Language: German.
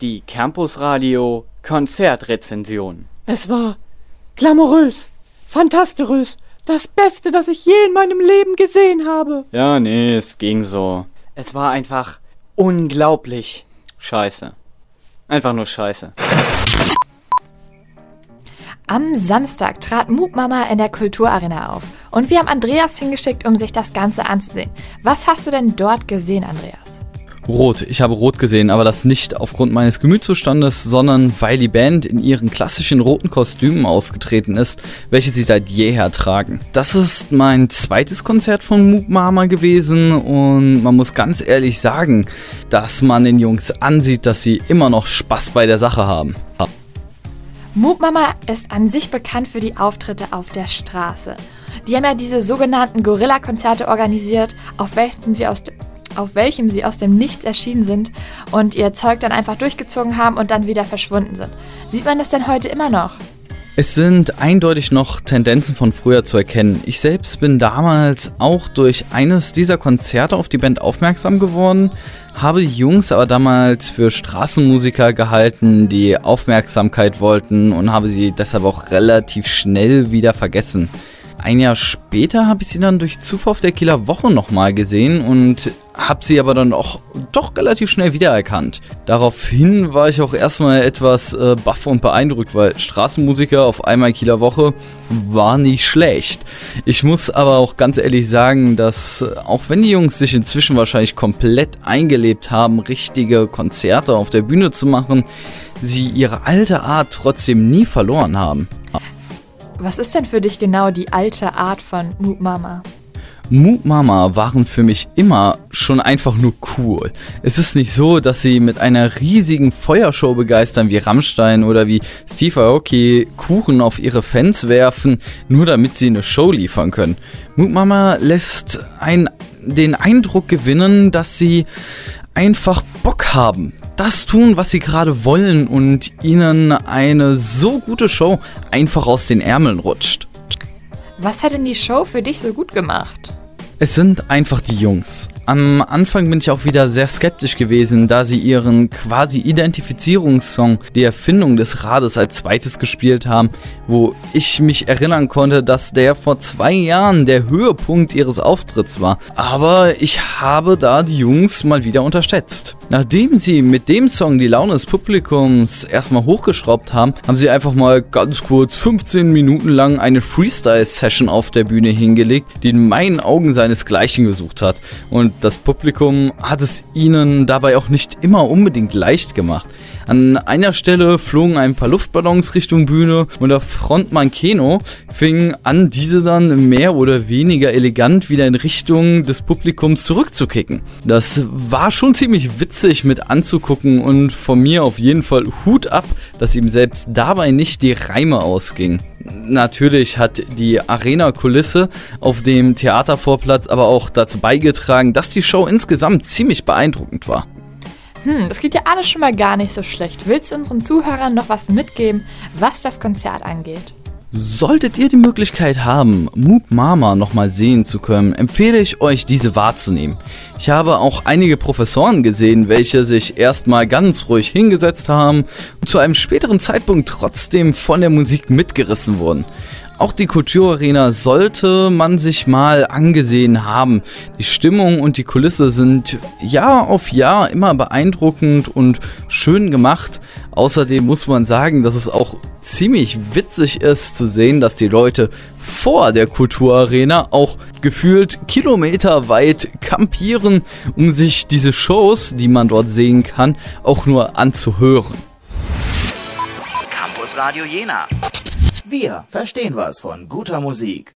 Die Campus Radio Konzertrezension. Es war glamourös, fantastisch, das Beste, das ich je in meinem Leben gesehen habe. Ja, nee, es ging so. Es war einfach unglaublich. Scheiße. Einfach nur scheiße. Am Samstag trat Moop Mama in der Kulturarena auf und wir haben Andreas hingeschickt, um sich das Ganze anzusehen. Was hast du denn dort gesehen, Andreas? Rot. Ich habe rot gesehen, aber das nicht aufgrund meines Gemütszustandes, sondern weil die Band in ihren klassischen roten Kostümen aufgetreten ist, welche sie seit jeher tragen. Das ist mein zweites Konzert von Moop Mama gewesen und man muss ganz ehrlich sagen, dass man den Jungs ansieht, dass sie immer noch Spaß bei der Sache haben. Moop Mama ist an sich bekannt für die Auftritte auf der Straße. Die haben ja diese sogenannten Gorilla-Konzerte organisiert, auf welchen sie aus auf welchem sie aus dem Nichts erschienen sind und ihr Zeug dann einfach durchgezogen haben und dann wieder verschwunden sind. Sieht man das denn heute immer noch? Es sind eindeutig noch Tendenzen von früher zu erkennen. Ich selbst bin damals auch durch eines dieser Konzerte auf die Band aufmerksam geworden, habe die Jungs aber damals für Straßenmusiker gehalten, die Aufmerksamkeit wollten und habe sie deshalb auch relativ schnell wieder vergessen. Ein Jahr später habe ich sie dann durch Zufall auf der Kieler Woche nochmal gesehen und habe sie aber dann auch doch relativ schnell wiedererkannt. Daraufhin war ich auch erstmal etwas äh, baff und beeindruckt, weil Straßenmusiker auf einmal Kieler Woche war nicht schlecht. Ich muss aber auch ganz ehrlich sagen, dass äh, auch wenn die Jungs sich inzwischen wahrscheinlich komplett eingelebt haben, richtige Konzerte auf der Bühne zu machen, sie ihre alte Art trotzdem nie verloren haben. Was ist denn für dich genau die alte Art von Moop Mama? Moop Mama waren für mich immer schon einfach nur cool. Es ist nicht so, dass sie mit einer riesigen Feuershow begeistern wie Rammstein oder wie Steve Aoki Kuchen auf ihre Fans werfen, nur damit sie eine Show liefern können. Moop Mama lässt einen den Eindruck gewinnen, dass sie einfach Bock haben, das tun, was sie gerade wollen und ihnen eine so gute Show einfach aus den Ärmeln rutscht. Was hat denn die Show für dich so gut gemacht? Es sind einfach die Jungs. Am Anfang bin ich auch wieder sehr skeptisch gewesen, da sie ihren quasi Identifizierungssong, die Erfindung des Rades als zweites gespielt haben, wo ich mich erinnern konnte, dass der vor zwei Jahren der Höhepunkt ihres Auftritts war. Aber ich habe da die Jungs mal wieder unterschätzt. Nachdem sie mit dem Song die Laune des Publikums erstmal hochgeschraubt haben, haben sie einfach mal ganz kurz 15 Minuten lang eine Freestyle-Session auf der Bühne hingelegt, die in meinen Augen seinesgleichen gesucht hat. Und das Publikum hat es ihnen dabei auch nicht immer unbedingt leicht gemacht. An einer Stelle flogen ein paar Luftballons Richtung Bühne und der Frontmann Keno fing an, diese dann mehr oder weniger elegant wieder in Richtung des Publikums zurückzukicken. Das war schon ziemlich witzig mit anzugucken und von mir auf jeden Fall Hut ab, dass ihm selbst dabei nicht die Reime ausging. Natürlich hat die Arena-Kulisse auf dem Theatervorplatz aber auch dazu beigetragen, dass die Show insgesamt ziemlich beeindruckend war. Hm, das geht ja alles schon mal gar nicht so schlecht. Willst du unseren Zuhörern noch was mitgeben, was das Konzert angeht? Solltet ihr die Möglichkeit haben, Moop Mama nochmal sehen zu können, empfehle ich euch, diese wahrzunehmen. Ich habe auch einige Professoren gesehen, welche sich erstmal ganz ruhig hingesetzt haben und zu einem späteren Zeitpunkt trotzdem von der Musik mitgerissen wurden. Auch die Kulturarena sollte man sich mal angesehen haben. Die Stimmung und die Kulisse sind Jahr auf Jahr immer beeindruckend und schön gemacht. Außerdem muss man sagen, dass es auch ziemlich witzig ist zu sehen, dass die Leute vor der Kulturarena auch gefühlt kilometerweit kampieren, um sich diese Shows, die man dort sehen kann, auch nur anzuhören. Campus Radio Jena. Wir verstehen was von guter Musik.